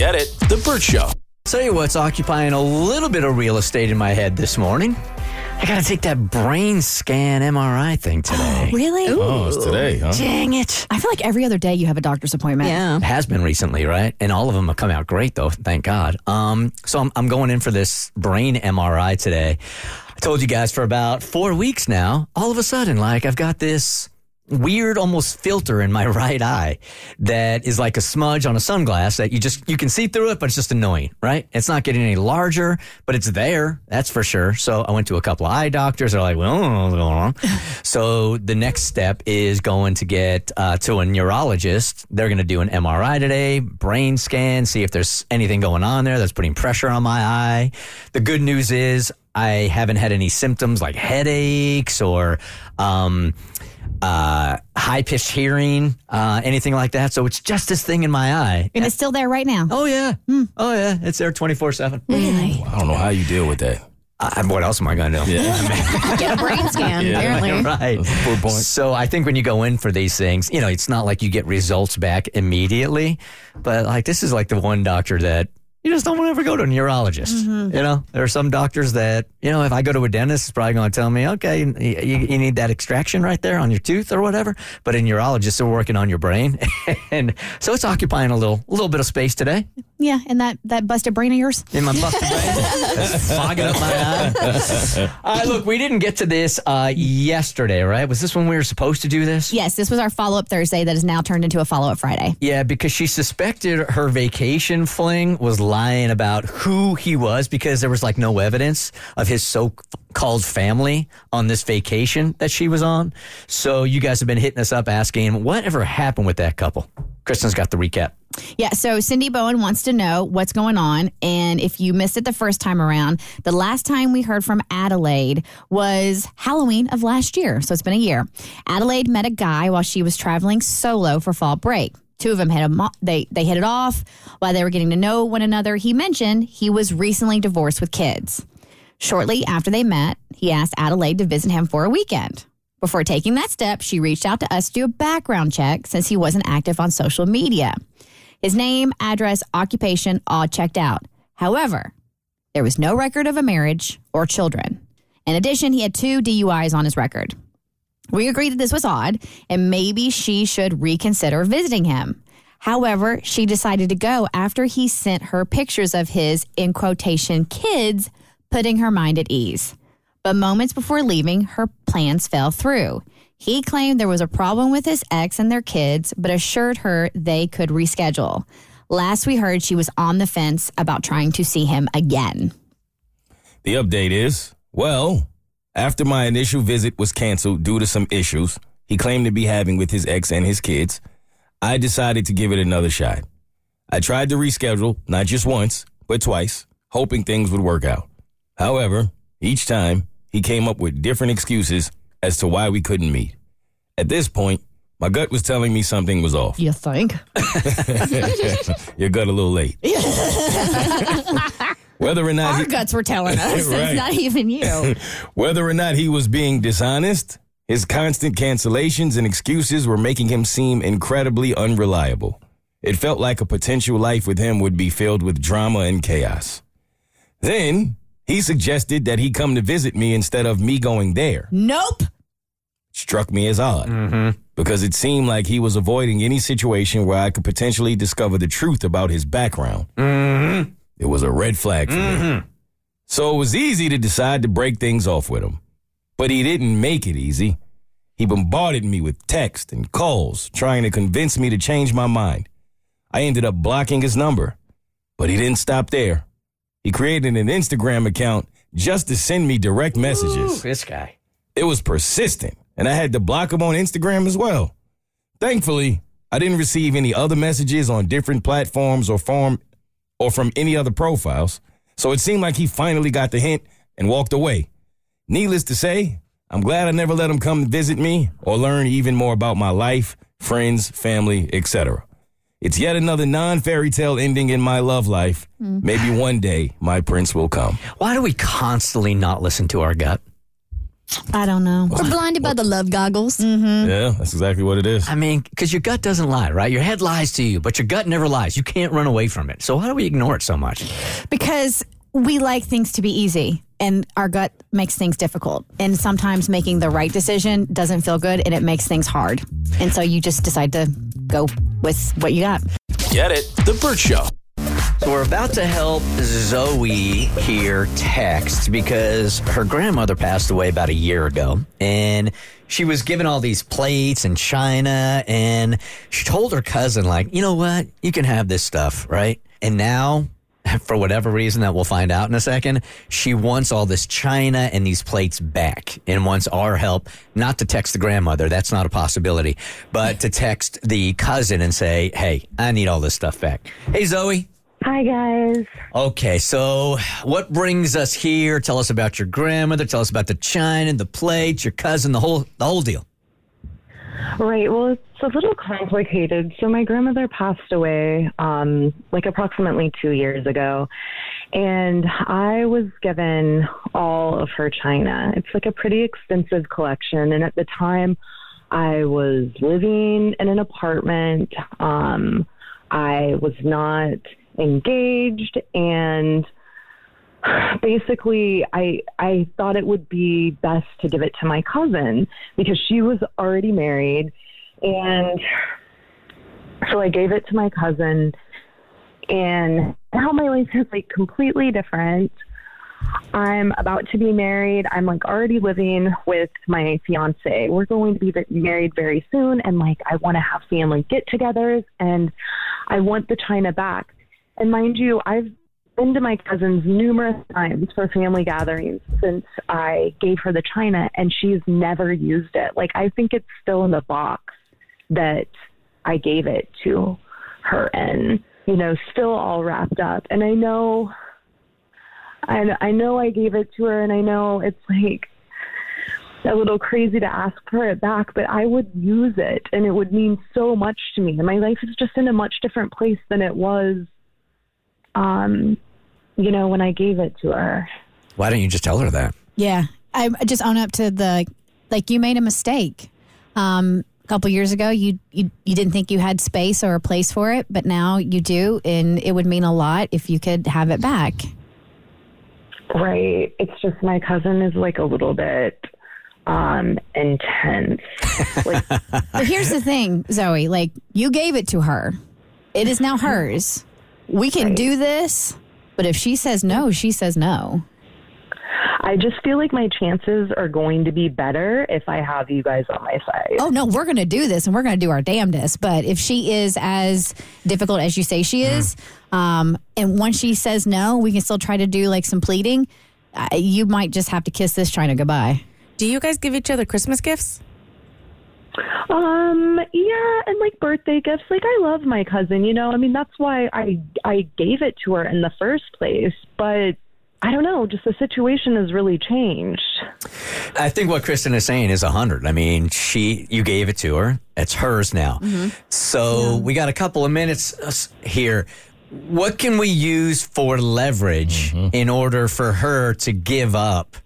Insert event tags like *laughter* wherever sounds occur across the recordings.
Get it? The Bert Show. Tell you what's occupying a little bit of real estate in my head this morning. I got to take that brain scan MRI thing today. *gasps* Really? Oh, it's today, huh? Dang it. I feel like every other day you have a doctor's appointment. Yeah. It has been recently, right? And all of them have come out great, though. Thank God. Um, so I'm, I'm going in for this brain MRI today. I told you guys for about four weeks now. All of a sudden, like I've got this weird, almost filter in my *laughs* right eye that is like a smudge on a sunglass that you just you can see through it, but it's just annoying, right? It's not getting any larger, but it's there. That's for sure. So I went to a couple of eye doctors. They're like, well, I don't know what's going on. *laughs* so the next step is going to get uh, to a neurologist. They're going to do an MRI today, brain scan, see if there's anything going on there that's putting pressure on my eye. The good news is I haven't had any symptoms like headaches or um, uh, high pitched hearing, uh, anything like that. So it's just this thing in my eye. And it's still there right now. Oh yeah, oh yeah, it's there twenty four seven. Really? I don't know how you deal with that. What else am I gonna do? *laughs* *laughs* Get a brain scan, Yeah. apparently. *laughs* right. That's a poor point. So I think when you go in for these things, you know, it's not like you get results back immediately, but like this is like the one doctor that you just don't want to ever go to a neurologist. You know, there are some doctors that, you know, if I go to a dentist, it's probably going to tell me, okay, you, you, need that extraction right there on your tooth or whatever. But a neurologist, they're working on your brain. *laughs* and so it's occupying a little, a little bit of space today Yeah, and that, that busted brain of yours? in my busted brain. *laughs* Fogging up my eye. All right, look, we didn't get to this uh, yesterday, right? Was this when we were supposed to do this? Yes, this was our follow up Thursday that has now turned into a follow up Friday. Yeah, because she suspected her vacation fling was lying about who he was because there was like no evidence of his so called family on this vacation that she was on. So you guys have been hitting us up asking whatever happened with that couple. Kristen's got the recap. Yeah, so Cindy Bowen wants to know what's going on. And if you missed it the first time around, the last time we heard from Adelaide was Halloween of last year. So it's been a year. Adelaide met a guy while she was traveling solo for fall break. Two of them hit a they they hit it off while they were getting to know one another. He mentioned he was recently divorced with kids. Shortly after they met, he asked Adelaide to visit him for a weekend. Before taking that step, she reached out to us to do a background check since he wasn't active on social media. His name, address, occupation, all checked out. However, there was no record of a marriage or children. In addition, he had two DUIs on his record. We agreed that this was odd and maybe she should reconsider visiting him. However, she decided to go after he sent her pictures of his, in quotation, kids, putting her mind at ease. But moments before leaving, her plans fell through. He claimed there was a problem with his ex and their kids, but assured her they could reschedule. Last we heard, she was on the fence about trying to see him again. The update is well, after my initial visit was canceled due to some issues he claimed to be having with his ex and his kids, I decided to give it another shot. I tried to reschedule, not just once, but twice, hoping things would work out. However, each time he came up with different excuses as to why we couldn't meet. At this point, my gut was telling me something was off. You think? *laughs* Your gut a little late. *laughs* Whether or not Our he, guts were telling us. *laughs* Right. It's not even you. Whether or not he was being dishonest, his constant cancellations and excuses were making him seem incredibly unreliable. It felt like a potential life with him would be filled with drama and chaos. Then he suggested that he come to visit me instead of me going there. nope. Struck me as odd mm-hmm. because it seemed like he was avoiding any situation where I could potentially discover the truth about his background. Mm-hmm. It was a red flag for me. Mm-hmm. So it was easy to decide to break things off with him. But he didn't make it easy. He bombarded me with texts and calls, trying to convince me to change my mind. I ended up blocking his number, but he didn't stop there. He created an Instagram account just to send me direct messages. This guy. It was persistent, and I had to block him on Instagram as well. Thankfully, I didn't receive any other messages on different platforms or form or from any other profiles, so it seemed like he finally got the hint and walked away. Needless to say, I'm glad I never let him come visit me or learn even more about my life, friends, family, etc. It's yet another non fairy tale ending in my love life. Mm. Maybe one day my prince will come. Why do we constantly not listen to our gut? I don't know. We're blinded by the love goggles. Mm-hmm. Yeah, that's exactly what it is. I mean, because your gut doesn't lie, right? Your head lies to you, but your gut never lies. You can't run away from it. So why do we ignore it so much? Because we like things to be easy and our gut makes things difficult. And sometimes making the right decision doesn't feel good and it makes things hard. And so you just decide to go with what you got. Get it? The Bert Show. So we're about to help Zoe here text because her grandmother passed away about a year ago. And she was given all these plates and china. And she told her cousin, like, you know what? You can have this stuff, right? And now, *laughs* for whatever reason that we'll find out in a second, she wants all this china and these plates back and wants our help not to text the grandmother. That's not a possibility, but to text the cousin and say, hey, I need all this stuff back. Hey, Zoe. Hi, guys. Okay, so what brings us here? Tell us about your grandmother. Tell us about the china, and the plates, your cousin, the whole the whole deal. Right. Well, it's a little complicated. So, my grandmother passed away um, like approximately two years ago, and I was given all of her china. It's like a pretty extensive collection. And at the time, I was living in an apartment. Um, I was not engaged, and basically I I thought it would be best to give it to my cousin because she was already married and so I gave it to my cousin and now my life is like completely different. I'm about to be married. I'm like already living with my fiance. We're going to be married very soon and like I want to have family get-togethers and I want the china back. And mind you, I've been to my cousin's numerous times for family gatherings since I gave her the china, and she's never used it. Like, I think it's still in the box that I gave it to her and you know, still all wrapped up. And I know, I, I know I gave it to her, and I know it's like, a little crazy to ask for it back, but I would use it and it would mean so much to me. And my life is just in a much different place than it was um, you know, when I gave it to her. Why don't you just tell her that? Yeah. I I just own up to the, like, you made a mistake. Um, a couple years ago, you, you you didn't think you had space or a place for it, but now you do, and it would mean a lot if you could have it back. Right. It's just my cousin is like a little bit um intense. *laughs* Like But here's the thing, Zoe. Like, you gave it to her. It is now hers. We can do this, but if she says no, she says no. I just feel like my chances are going to be better if I have you guys on my side. Oh no, we're going to do this and we're going to do our damnedest. But if she is as difficult as you say she is, um, and once she says no, we can still try to do like some pleading. Uh, you might just have to kiss this China goodbye. Do you guys give each other Christmas gifts? Um, yeah, and like birthday gifts. Like I love my cousin, you know. I mean, that's why I I gave it to her in the first place, but I don't know, just the situation has really changed. I think what Kristen is saying is 100. I mean, she you gave it to her. It's hers now. So we got a couple of minutes uh, here. What can we use for leverage in order for her to give up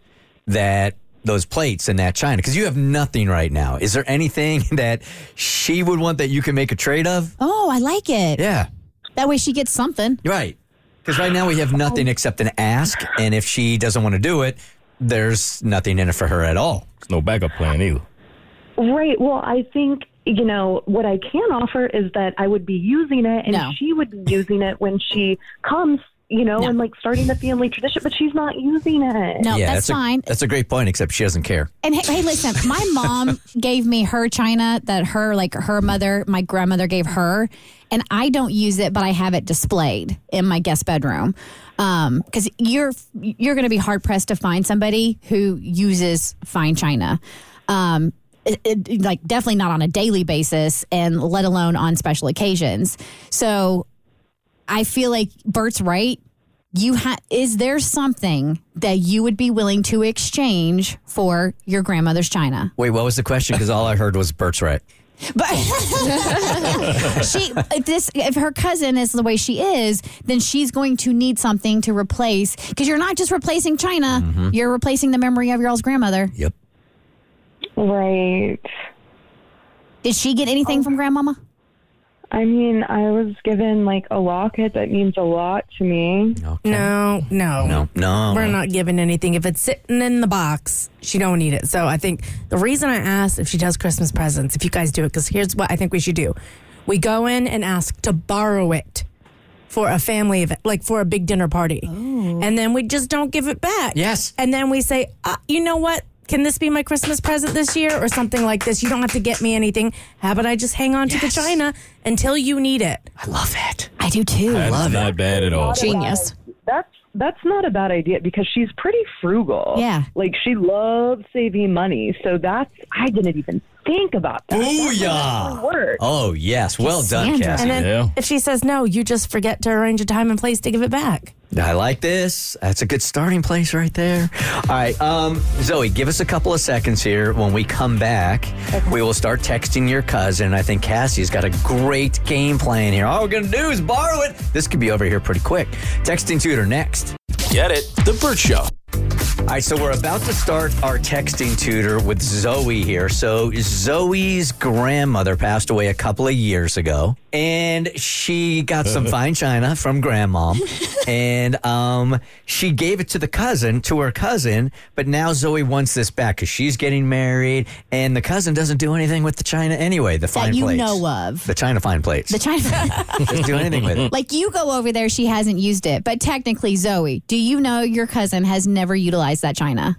that those plates and that china? Because you have nothing right now. Is there anything *laughs* that she would want that you can make a trade of? Oh, I like it. Yeah. That way she gets something. Right. Because right now we have nothing except an ask, and if she doesn't want to do it, there's nothing in it for her at all. There's no backup plan either. Right. Well, I think you know what I can offer is that I would be using it, and No. she would be using it when she comes. You know, No. and like starting the family tradition, but she's not using it. No, yeah, that's, a, fine. that's a great point, except she doesn't care. And hey, hey, listen, my *laughs* mom gave me her china that her like her mother, my grandmother gave her, and I don't use it, but I have it displayed in my guest bedroom. Um, because you're you're going to be hard pressed to find somebody who uses fine china. Um, it, it- like definitely not on a daily basis, and let alone on special occasions. So I feel like Bert's right. You ha- is there something that you would be willing to exchange for your grandmother's china? Wait, what was the question? Because all I heard was Bert's right. But *laughs* she, if this, if her cousin is the way she is, then she's going to need something to replace. Because you're not just replacing China, mm-hmm. you're replacing the memory of your old grandmother. Yep. Right. Did she get anything oh. from grandmama? I mean, I was given like a locket that means a lot to me. Okay. No, no, No, no. We're not giving anything. If it's sitting in the box, she don't need it. So I think the reason I asked if she does Christmas presents, if you guys do it, because here's what I think we should do: we go in and ask to borrow it for a family event, like for a big dinner party, and then we just don't give it back. Yes. and then we say, uh, you know what? Can this be my Christmas present this year or something like this? You don't have to get me anything. How about I just hang on to the china until you need it? I love it. I do too. That's not bad at all. Genius. That's that's not a bad idea because she's pretty frugal. Yeah. Like she loves saving money. So that's I didn't even think about that. Booyah! Work. Oh, yes. Well done, Sandra. Cassie. And then Yeah. if she says no, you just forget to arrange a time and place to give it back. I like this. That's a good starting place right there. All right, um, Zoe, give us a couple of seconds here. When we come back, we will start texting your cousin. I think Cassie's got a great game plan here. All we're gonna do is borrow it. This could be over here pretty quick. Texting tutor next. Get it? The Bert Show. All right, so we're about to start our texting tutor with Zoe here. So Zoe's grandmother passed away a couple of years ago, and she got some *laughs* fine china from grandmom, *laughs* and um, she gave it to the cousin, to her cousin. But now Zoe wants this back because she's getting married, and the cousin doesn't do anything with the china anyway. The fine that you plates, know of. the china fine plates, The China. doesn't *laughs* do anything with it. like you go over there, she hasn't used it. But technically, Zoe, do you know your cousin has never utilized that China?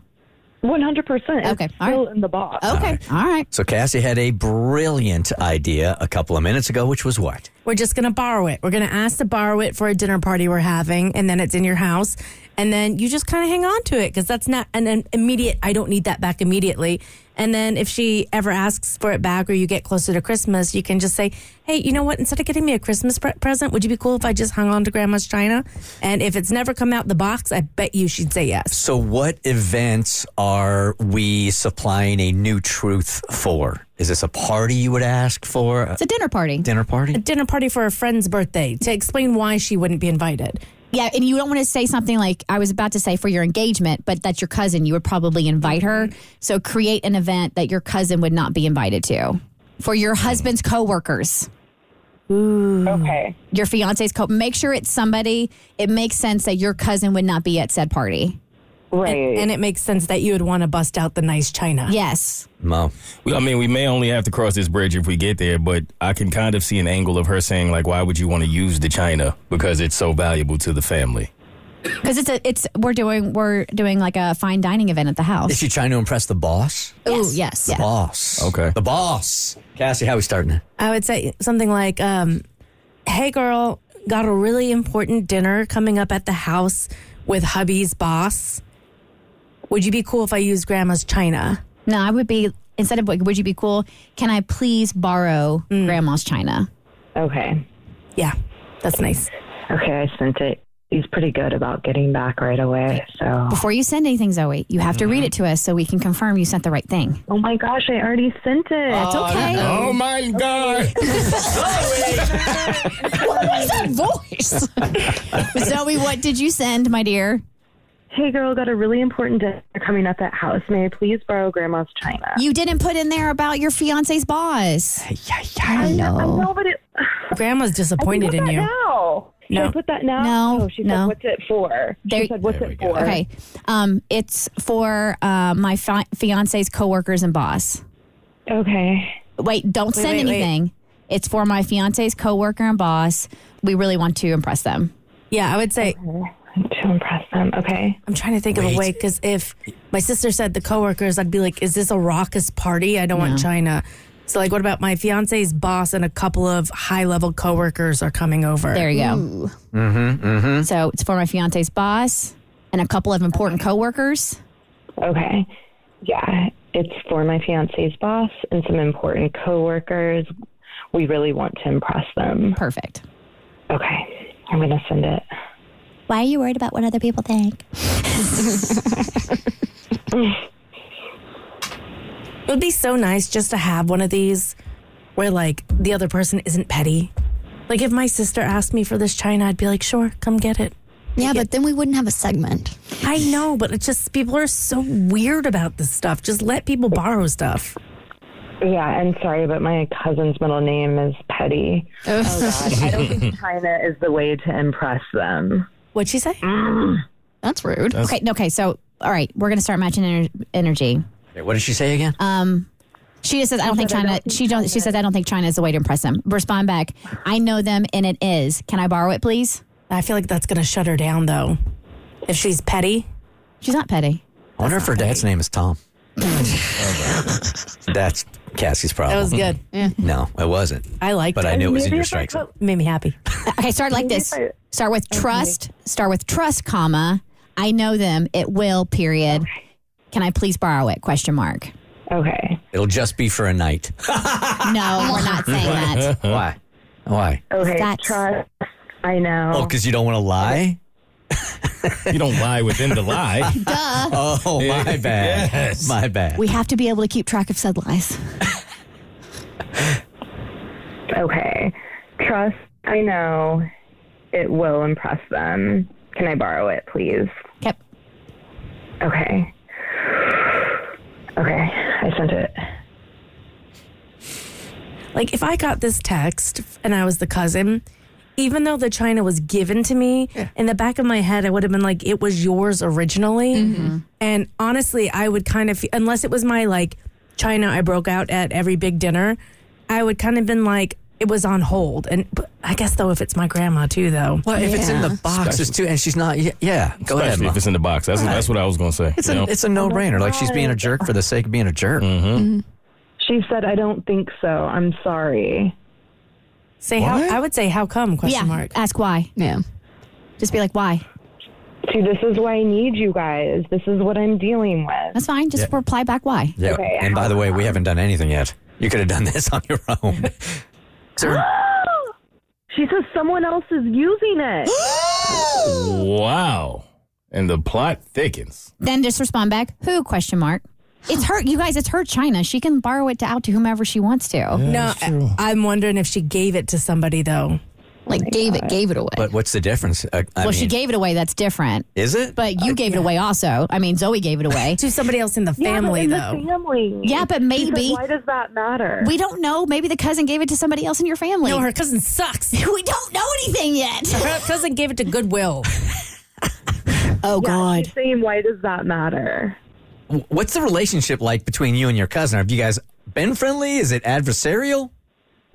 One hundred percent. Okay, all Still right. in the box. Okay. All right. So Cassie had a brilliant idea a couple of minutes ago, which was what? We're just going to borrow it. We're going to ask to borrow it for a dinner party we're having, and then it's in your house. And then you just kind of hang on to it because that's not an, an immediate, I don't need that back immediately. And then if she ever asks for it back or you get closer to Christmas, you can just say, hey, you know what? Instead of getting me a Christmas pre- present, would you be cool if I just hung on to grandma's china? And if it's never come out the box, I bet you she'd say yes. So, what events are we supplying a new truth for? Is this a party you would ask for? It's a dinner party. dinner party? A dinner party for a friend's birthday to explain why she wouldn't be invited. Yeah, and you don't want to say something like I was about to say for your engagement, but that's your cousin. You would probably invite her. Mm-hmm. So create an event that your cousin would not be invited to. For your mm-hmm. husband's coworkers, Okay. your fiance's co make sure it's somebody it makes sense that your cousin would not be at said party. Right. And it makes sense that you would want to bust out the nice china. Yes. Mo. We, I mean, we may only have to cross this bridge if we get there, but I can kind of see an angle of her saying, like, why would you want to use the china? Because it's so valuable to the family. Because it's a it's we're doing we're doing like a fine dining event at the house. Is she trying to impress the boss? Oh yes. The Yeah. boss. Okay. The boss. Cassie, how we starting it? I would say something like, um, "Hey, girl, got a really important dinner coming up at the house with hubby's boss. Would you be cool if I used Grandma's china?" No, I would be instead of like, would you be cool? Can I please borrow mm. grandma's china? okay. Yeah, that's nice. Okay, I sent it. He's pretty good about getting back right away. So Before you send anything, Zoe, you have to read it to us so we can confirm you sent the right thing. Oh my gosh, I already sent it. That's oh, okay. Oh my God. *laughs* What was that voice. *laughs* Zoe, what did you send, my dear? Hey girl, got a really important dinner coming up at house. May I please borrow grandma's china? You didn't put in there about your fiance's boss. Yeah, yeah, I know. No, but it Grandma's disappointed put in you. now. Should No. I put that now? No, Oh, she said, what's it for? There- she said, what's we it go. for? Okay. Um, it's for uh, my fi- fiance's coworkers and boss. Okay. Wait, don't send wait, wait. anything. It's for my fiance's coworker and boss. We really want to impress them. Yeah, I would say To impress them. Okay. I'm trying to think of a way because if my sister said the coworkers, I'd be like, "Is this a raucous party? I don't want china." So, like, what about my fiance's boss and a couple of high level coworkers are coming over? There you go. Mm-hmm, mm-hmm. So it's for my fiance's boss and a couple of important coworkers. Okay. Yeah. It's for my fiance's boss and some important coworkers. We really want to impress them. Perfect. Okay. I'm gonna send it. Why are you worried about what other people think? It would be so nice just to have one of these where like the other person isn't petty. Like if my sister asked me for this china, I'd be like, sure, come get it. Yeah, but then we wouldn't have a segment. I know, but it's just people are so weird about this stuff. Just let people borrow stuff. Yeah, and sorry, but my cousin's middle name is Petty. Oh, oh God, I don't think *laughs* China is the way to impress them. What'd she say? That's rude. Okay, okay, so all right, we're gonna start matching ener- energy. Wait, what did she say again? Um, She just says, "I don't think China." She don't. She says, "I don't think China is the way to impress them." Respond back. I know them, and it is. Can I borrow it, please? I feel like that's going to shut her down though. If she's petty. She's not petty. I wonder if her dad's name is Tom. *laughs* That's Cassie's problem. That was hmm. good. No, it wasn't. I liked But it. But I knew it was in your if I strike zone. put- Made me happy. *laughs* Okay, start like this. Start with trust. Start with trust, comma. I know them. It will. Period. Can I please borrow it? Question mark. Okay. It'll just be for a night. *laughs* No, we're not saying that. Why? Why? Okay. That's- Trust. I know. Oh, because you don't want to lie? You don't lie within the lie. *laughs* Duh. Oh, my bad. Yes. My bad. We have to be able to keep track of said lies. Okay. Trust. I know. It will impress them. Can I borrow it, please? Yep. Okay. Okay. I sent it. Like if I got this text and I was the cousin, even though the china was given to me, in the back of my head, I would have been like, it was yours originally. Mm-hmm. And honestly, I would kind of, unless it was my like china I broke out at every big dinner, I would kind of been like, it was on hold. And but I guess though, if it's my grandma too, though. Well, if it's in the boxes too, and she's not, yeah, yeah go ahead. Ma. if it's in the box. That's, that's what I was going to say. It's a, know? it's a no brainer. Like she's being a jerk for the sake of being a jerk. Mm-hmm. She said, I don't think so. I'm sorry. Say how, I would say, how come? Question Yeah. mark. Ask why. Yeah. Just be like, why? See, this is why I need you guys. This is what I'm dealing with. That's fine. Just reply back why. Yeah. Okay, and by the way, we haven't done anything yet. You could have done this on your own. *gasps* Sir, She says someone else is using it. *gasps* Wow. And the plot thickens. Then just respond back. Who? Question mark. It's her. You guys, it's her China. She can borrow it to, out to whomever she wants to. No, I, am wondering if she gave it to somebody though. Like gave it, gave it away. but what's the difference? Uh, I well, she mean, gave it away. That's different. Is it? But you gave it away also. I mean, Zoe gave it away. *laughs* To somebody else in the Yeah, but family in though. The family. Yeah, but She said, maybe. why does that matter? We don't know. Maybe the cousin gave it to somebody else in your family. No, her cousin sucks. *laughs* we don't know anything yet. Her cousin gave it to Goodwill. *laughs* Oh yeah, She's saying, why does that matter? What's the relationship like between you and your cousin? Have you guys been friendly? Is it adversarial?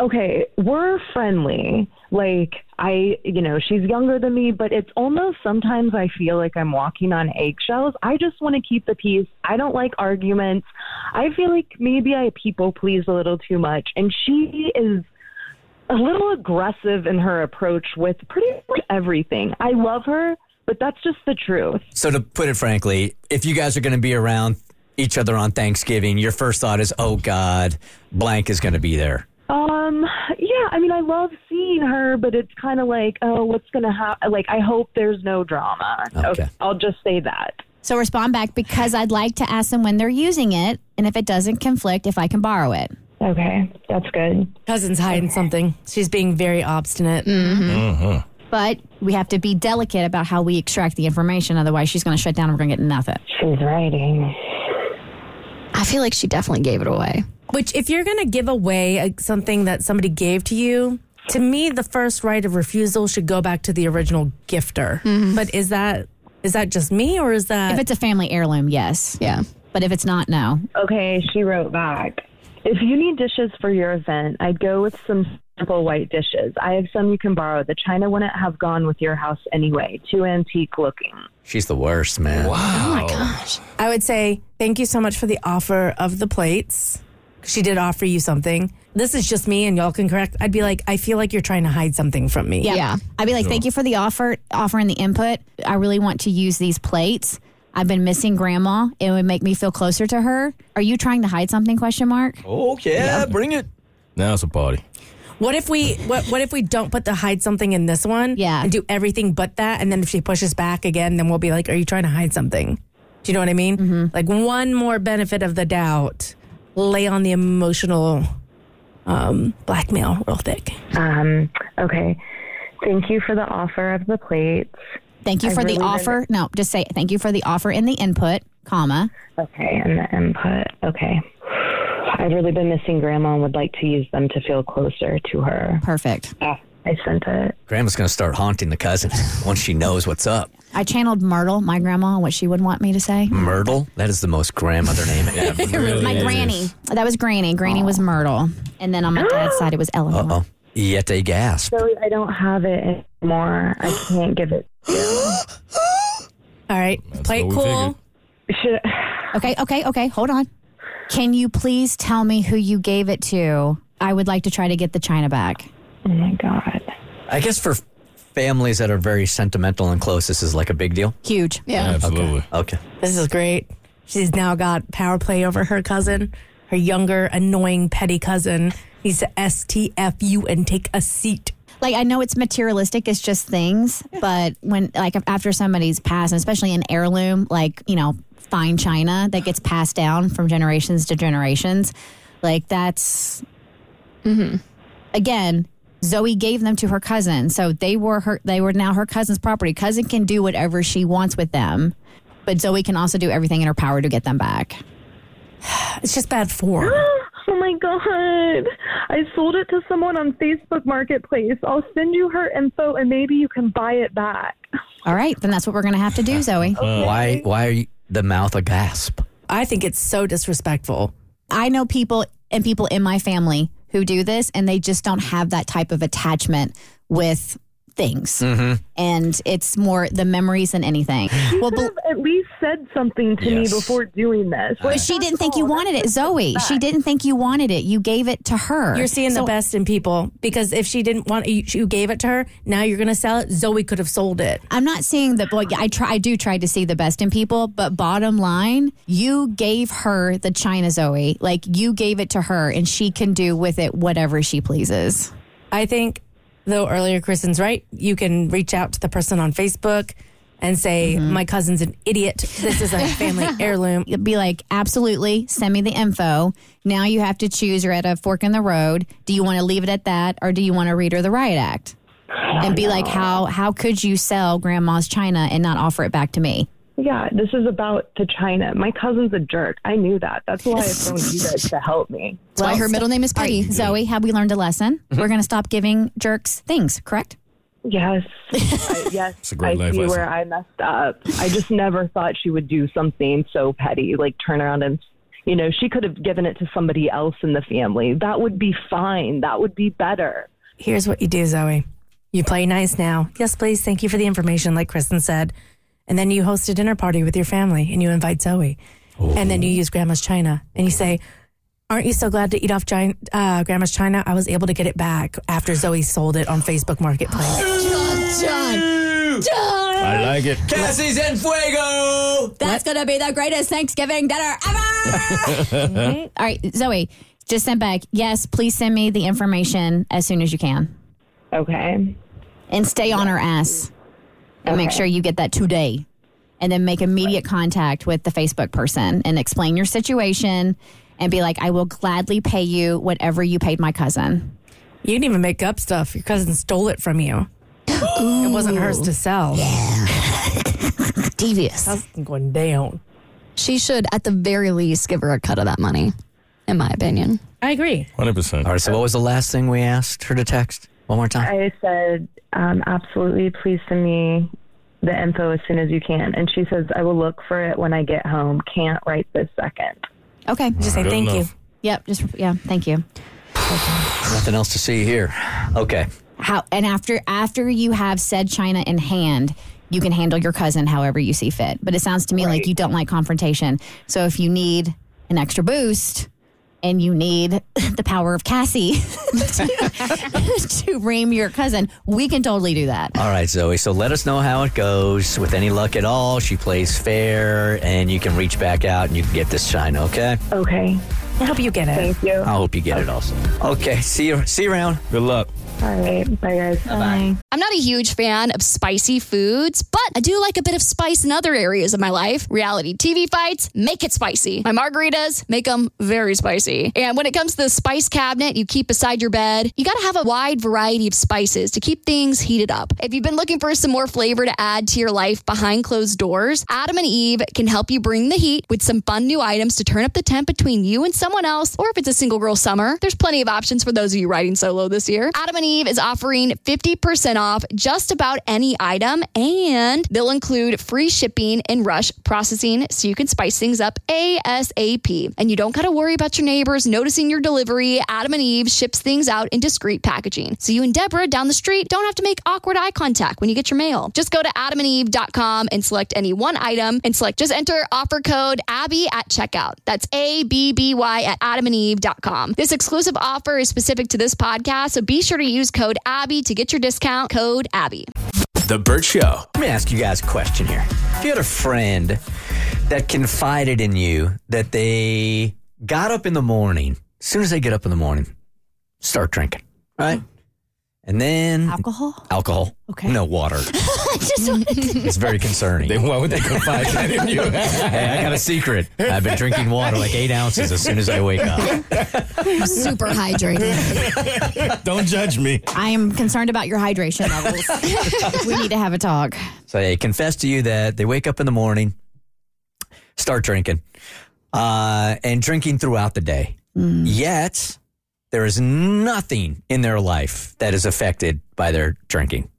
Okay, we're friendly. Like, I, you know, she's younger than me, but it's almost sometimes I feel like I'm walking on eggshells. I just want to keep the peace. I don't like arguments. I feel like maybe I people please a little too much. And she is a little aggressive in her approach with pretty much everything. I love her, but that's just the truth. So to put it frankly, if you guys are going to be around each other on Thanksgiving, your first thought is, "Oh God, blank is going to be there." Um, yeah, I mean, I love seeing her, but it's kind of like, oh, what's going to happen? Like, I hope there's no drama. Okay. I'll just say that. So respond back because I'd like to ask them when they're using it, and if it doesn't conflict, if I can borrow it. Okay, that's good. Cousin's hiding something. She's being very obstinate. But we have to be delicate about how we extract the information. Otherwise, she's going to shut down and we're going to get nothing. She's writing. I feel like she definitely gave it away. Which, if you're going to give away uh, something that somebody gave to you, to me, the first right of refusal should go back to the original gifter. But is that is that just me, or is that If it's a family heirloom, yes. Yeah. But if it's not, no. Okay, she wrote back. If you need dishes for your event, I'd go with some simple white dishes. I have some you can borrow. The china wouldn't have gone with your house anyway. Too antique looking. She's the worst, man. Wow. Oh my gosh. I would say thank you so much for the offer of the plates. She did offer you something. This is just me, and y'all can correct. I'd be like, I feel like you're trying to hide something from me. Yeah. Yeah. I'd be like, thank you for the offer, offering the input. I really want to use these plates. I've been missing grandma. It would make me feel closer to her. Are you trying to hide something? Question mark. Oh yeah, bring it. Now it's a party. What if we what what if we don't put the hide something in this one? Yeah. And do everything but that, and then if she pushes back again, then we'll be like, "Are you trying to hide something?" Do you know what I mean? Mm-hmm. Like one more benefit of the doubt, lay on the emotional um, blackmail real thick. Um, okay. Thank you for the offer of the plates. Thank you I've for the really been- offer. No, just say thank you for the offer and the input, comma. Okay, and the input. Okay. I've really been missing grandma and would like to use them to feel closer to her. Perfect. Ah, I sent it. Grandma's going to start haunting the cousin *laughs* once she knows what's up. I channeled Myrtle, my grandma, what she would want me to say. Myrtle? That is the most grandmother name ever. *laughs* my granny. That was Granny. Granny was Myrtle. And then on my dad's side, it was Eleanor. Uh oh. Yet a gasp. Zoe, I don't have it anymore. I can't give it to you. *gasps* All right, play it cool. figured. Should, Okay, okay, okay. Hold on. Can you please tell me who you gave it to? I would like to try to get the china back. oh my God. I guess for families that are very sentimental and close, this is like a big deal. Huge. Yeah. Absolutely. Okay. This is great. She's now got power play over her cousin, her younger, annoying, petty cousin. Needs to STFU and take a seat. Like I know it's materialistic, it's just things, but when like after somebody's passed, and especially an heirloom, like you know, fine china that gets passed down from generations to generations, like that's mm-hmm. again. Zoe gave them to her cousin, so they were her. They were now her cousin's property. Cousin can do whatever she wants with them, but Zoe can also do everything in her power to get them back. *sighs* It's just bad form. *gasps* Oh my God. I sold it to someone on Facebook Marketplace. I'll send you her info and maybe you can buy it back. All right, then that's what we're going to have to do, Zoe. Uh, why Why are you, the mouth a gasp? I think it's so disrespectful. I know people and people in my family who do this and they just don't have that type of attachment with things. Mm-hmm. And it's more the memories than anything. well, could but, have at least said something to me before doing this. but she didn't think you wanted it, Zoe. She didn't think you wanted it. You gave it to her. You're seeing So- the best in people because if she didn't want you, you gave it to her. Now you're going to sell it. Zoe could have sold it. I'm not seeing the well, I try I do try to see the best in people, but bottom line, you gave her the China Zoe. Like you gave it to her and she can do with it whatever she pleases. I think, though earlier Kristen's right. You can reach out to the person on Facebook and say, mm-hmm. "My cousin's an idiot. This is a family *laughs* heirloom." You'll be like, absolutely, send me the info. Now you have to choose. You're at a fork in the road. Do you want to leave it at that, or do you want to read her the riot act? And be like, how how could you sell grandma's china and not offer it back to me? Yeah, this is about to China. My cousin's a jerk. I knew that. That's why I *laughs* phoned you guys to help me. That's why her middle name is All right, Peggy. Zoe, have we learned a lesson? *laughs* We're going to stop giving jerks things, correct? Yes. *laughs* I, yes. a great I life see lesson. where I messed up. I just never thought she would do something so petty, like turn around and, you know, she could have given it to somebody else in the family. That would be fine. That would be better. Here's what you do, Zoe. You play nice now. Yes, please. Thank you for the information, like Kristen said. And then you host a dinner party with your family and you invite Zoe. And then you use Grandma's China and you say, Aren't you so glad to eat off Gi- uh, Grandma's China? I was able to get it back after Zoe sold it on Facebook Marketplace. I like it. Cassie's en fuego! That's going to be the greatest Thanksgiving dinner ever. *laughs* All right, Zoe, just send back. Yes, please send me the information as soon as you can. Okay. and stay on her ass and make sure you get that today and then make immediate contact with the facebook person and explain your situation and be like i will gladly pay you whatever you paid my cousin You didn't even make up stuff. Your cousin stole it from you. It wasn't hers to *gasps* sell. *laughs* Devious. How's it going down? She should, at the very least, give her a cut of that money, in my opinion. I agree. 100%. All right, so what was the last thing we asked her to text? One more time. I said, um, absolutely, please send me the info as soon as you can. And she says, I will look for it when I get home. Can't right this second. okay Just say Good thank you. yep just yeah thank you Nothing else to see here. Okay. how and after after you have said china in hand you can handle your cousin however you see fit but it sounds to me like you don't like confrontation so if you need an extra boost and you need *laughs* the power of Cassie *laughs* to, *laughs* to ream your cousin, we can totally do that. All right, Zoe. So let us know how it goes. With any luck at all, she plays fair, and you can reach back out and you can get this shine, okay? Okay. I hope you get it. Thank you. I hope you get it also. Okay, see you. See you around. Good luck. All right. Bye, guys. Bye. I'm not a huge fan of spicy foods, but I do like a bit of spice in other areas of my life. Reality TV fights, make it spicy. My margaritas, make them very spicy. And when it comes to the spice cabinet you keep beside your bed, you gotta have a wide variety of spices to keep things heated up. If you've been looking for some more flavor to add to your life behind closed doors, Adam and Eve can help you bring the heat with some fun new items to turn up the temp between you and someone else, or if it's a single girl summer, there's plenty of options for those of you riding solo this year. Adam and Eve is offering 50% off just about any item, and they'll include free shipping and rush processing so you can spice things up ASAP. And you don't got to worry about your neighbors noticing your delivery. Adam and Eve ships things out in discreet packaging. So you and Deborah down the street don't have to make awkward eye contact when you get your mail. Just go to adamandeve.com and select any one item and select just enter offer code Abby at checkout. That's A B B Y at adamandeve.com. This exclusive offer is specific to this podcast, so be sure to use code Abby to get your discount. Code Abby. The Bert Show. Let me ask you guys a question here. If you had a friend that confided in you that they got up in the morning, as soon as they get up in the morning, start drinking, right? And then Alcohol? alcohol. Okay. No water. *laughs* *laughs* It's very concerning. Then why would they confide that in you? *laughs* hey, I got a secret. I've been drinking water like eight ounces as soon as I wake up. Super hydrated. Don't judge me. I am concerned about your hydration levels. we need to have a talk. So they confess to you that they wake up in the morning, start drinking, uh, and drinking throughout the day. Yet there is nothing in their life that is affected by their drinking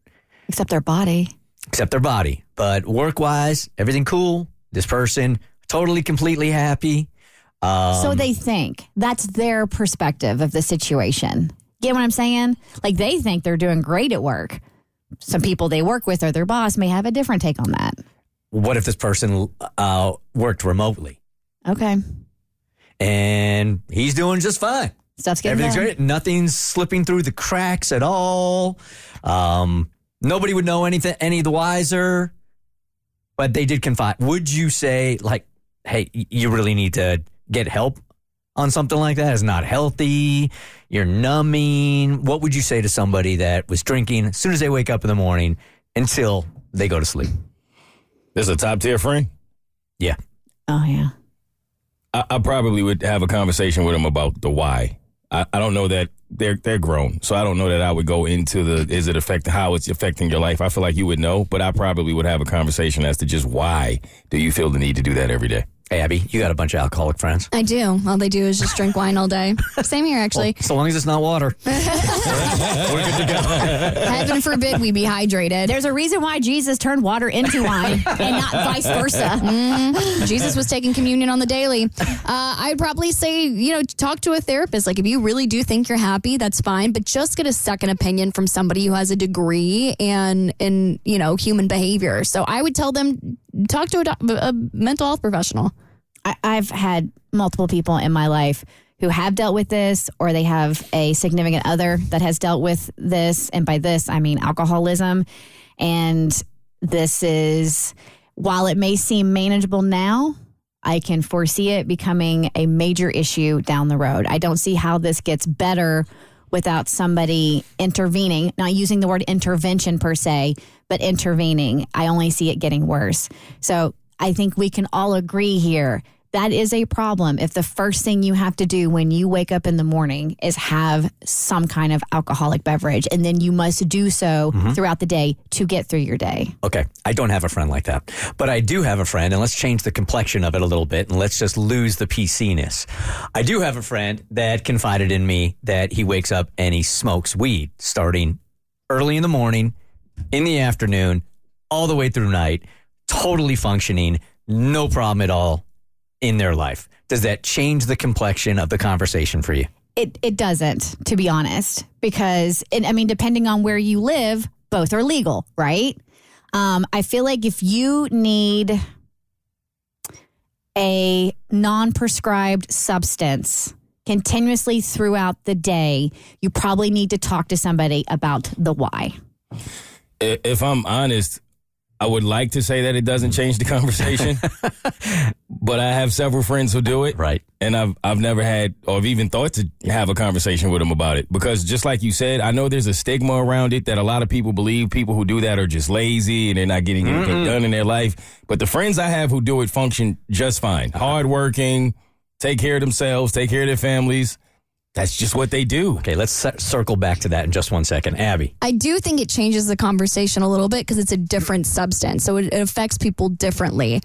Except their body. except their body. But work wise, everything cool. This person totally, completely happy. Um, so they think that's their perspective of the situation. Get what I'm saying? Like they think they're doing great at work. Some people they work with or their boss may have a different take on that. what if this person uh, worked remotely Okay. and he's doing just fine? Stuff's getting Everything's done. great. Nothing's slipping through the cracks at all. Um, nobody would know anything, any the wiser. But they did confide. Would you say, like, hey, you really need to get help on something like that? It's not healthy. You're numbing. What would you say to somebody that was drinking as soon as they wake up in the morning until they go to sleep? This is a top tier friend. Yeah. Oh yeah. I, I probably would have a conversation with them about the why. I, I don't know that they're they're grown, so I don't know that I would go into the is it affecting how it's affecting your life. I feel like you would know, but I probably would have a conversation as to just why do you feel the need to do that every day. Hey, Abby, you got a bunch of alcoholic friends. I do. All they do is just drink wine all day. *laughs* Same here, actually. So long as it's not water. *laughs* Heaven forbid we be hydrated. There's a reason why Jesus turned water into wine and not vice versa. *laughs* Jesus was taking communion on the daily. Uh, I'd probably say, you know, talk to a therapist. Like, if you really do think you're happy, that's fine, but just get a second opinion from somebody who has a degree and in, you know, human behavior. So I would tell them talk to a, doc- a mental health professional. I, I've had multiple people in my life who have dealt with this, or they have a significant other that has dealt with this. And by this, I mean alcoholism. And this is, while it may seem manageable now, I can foresee it becoming a major issue down the road. I don't see how this gets better without somebody intervening, not using the word intervention per se, but intervening. I only see it getting worse. So I think we can all agree here that is a problem if the first thing you have to do when you wake up in the morning is have some kind of alcoholic beverage and then you must do so mm-hmm. throughout the day to get through your day. Okay, I don't have a friend like that, but I do have a friend, and let's change the complexion of it a little bit, and let's just lose the PC-ness. I do have a friend that confided in me that he wakes up and he smokes weed starting early in the morning, in the afternoon, all the way through night, totally functioning, no problem at all in their life. Does that change the complexion of the conversation for you? It it doesn't, to be honest, because it, I mean, depending on where you live, both are legal, right? Um, I feel like if you need a non-prescribed substance continuously throughout the day, you probably need to talk to somebody about the why. If I'm honest, I would like to say that it doesn't change the conversation, *laughs* but I have several friends who do it. Right. And I've I've never had or have even thought to have a conversation with them about it because just like you said, I know there's a stigma around it that a lot of people believe people who do that are just lazy and they're not getting anything done in their life. But the friends I have who do it function just fine. Hardworking, take care of themselves, take care of their families. That's just what they do. Okay, let's c- circle back to that in just one second. Abby. I do think it changes the conversation a little bit because it's a different substance. So it, it affects people differently.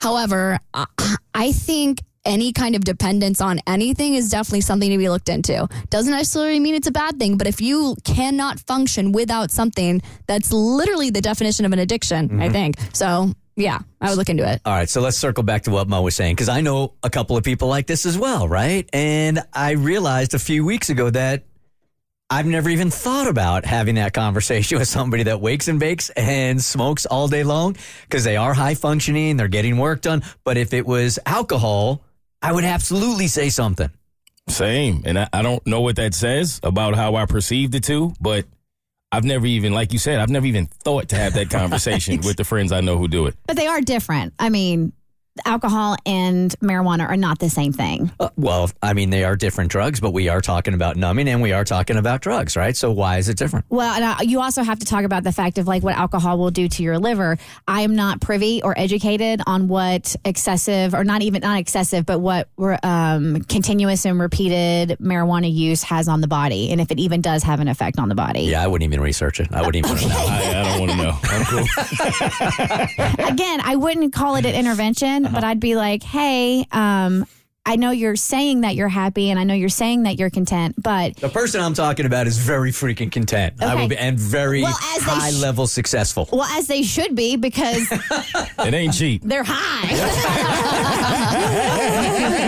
However, I, I think any kind of dependence on anything is definitely something to be looked into. Doesn't necessarily mean it's a bad thing, but if you cannot function without something, that's literally the definition of an addiction, I mm-hmm. think. So, yeah, I would look into it. All right, so let's circle back to what Mo was saying because I know a couple of people like this as well, right? And I realized a few weeks ago that I've never even thought about having that conversation *laughs* with somebody that wakes and bakes and smokes all day long because they are high functioning, they're getting work done. But if it was alcohol, I would absolutely say something. Same. And I, I don't know what that says about how I perceive the two, but I've never even, like you said, I've never even thought to have that *laughs* conversation with the friends I know who do it. But they are different. I mean, alcohol and marijuana are not the same thing. Uh, well, I mean, they are different drugs, but we are talking about numbing and we are talking about drugs, right? So why is it different? Well, and uh, you also have to talk about the fact of like what alcohol will do to your liver. I am not privy or educated on what excessive, or not even not excessive, but what um, continuous and repeated marijuana use has on the body, and if it even does have an effect on the body. Yeah, I wouldn't even research it. I wouldn't even know. *laughs* I, I don't want to know. I'm cool. *laughs* Again, I wouldn't call it an intervention, but I'd be like, hey, um, I know you're saying that you're happy, and I know you're saying that you're content, but The person I'm talking about is very freaking content. I will be, and very Well, as high sh- level successful. well, as they should be because *laughs* It ain't cheap. they're high. *laughs* *laughs*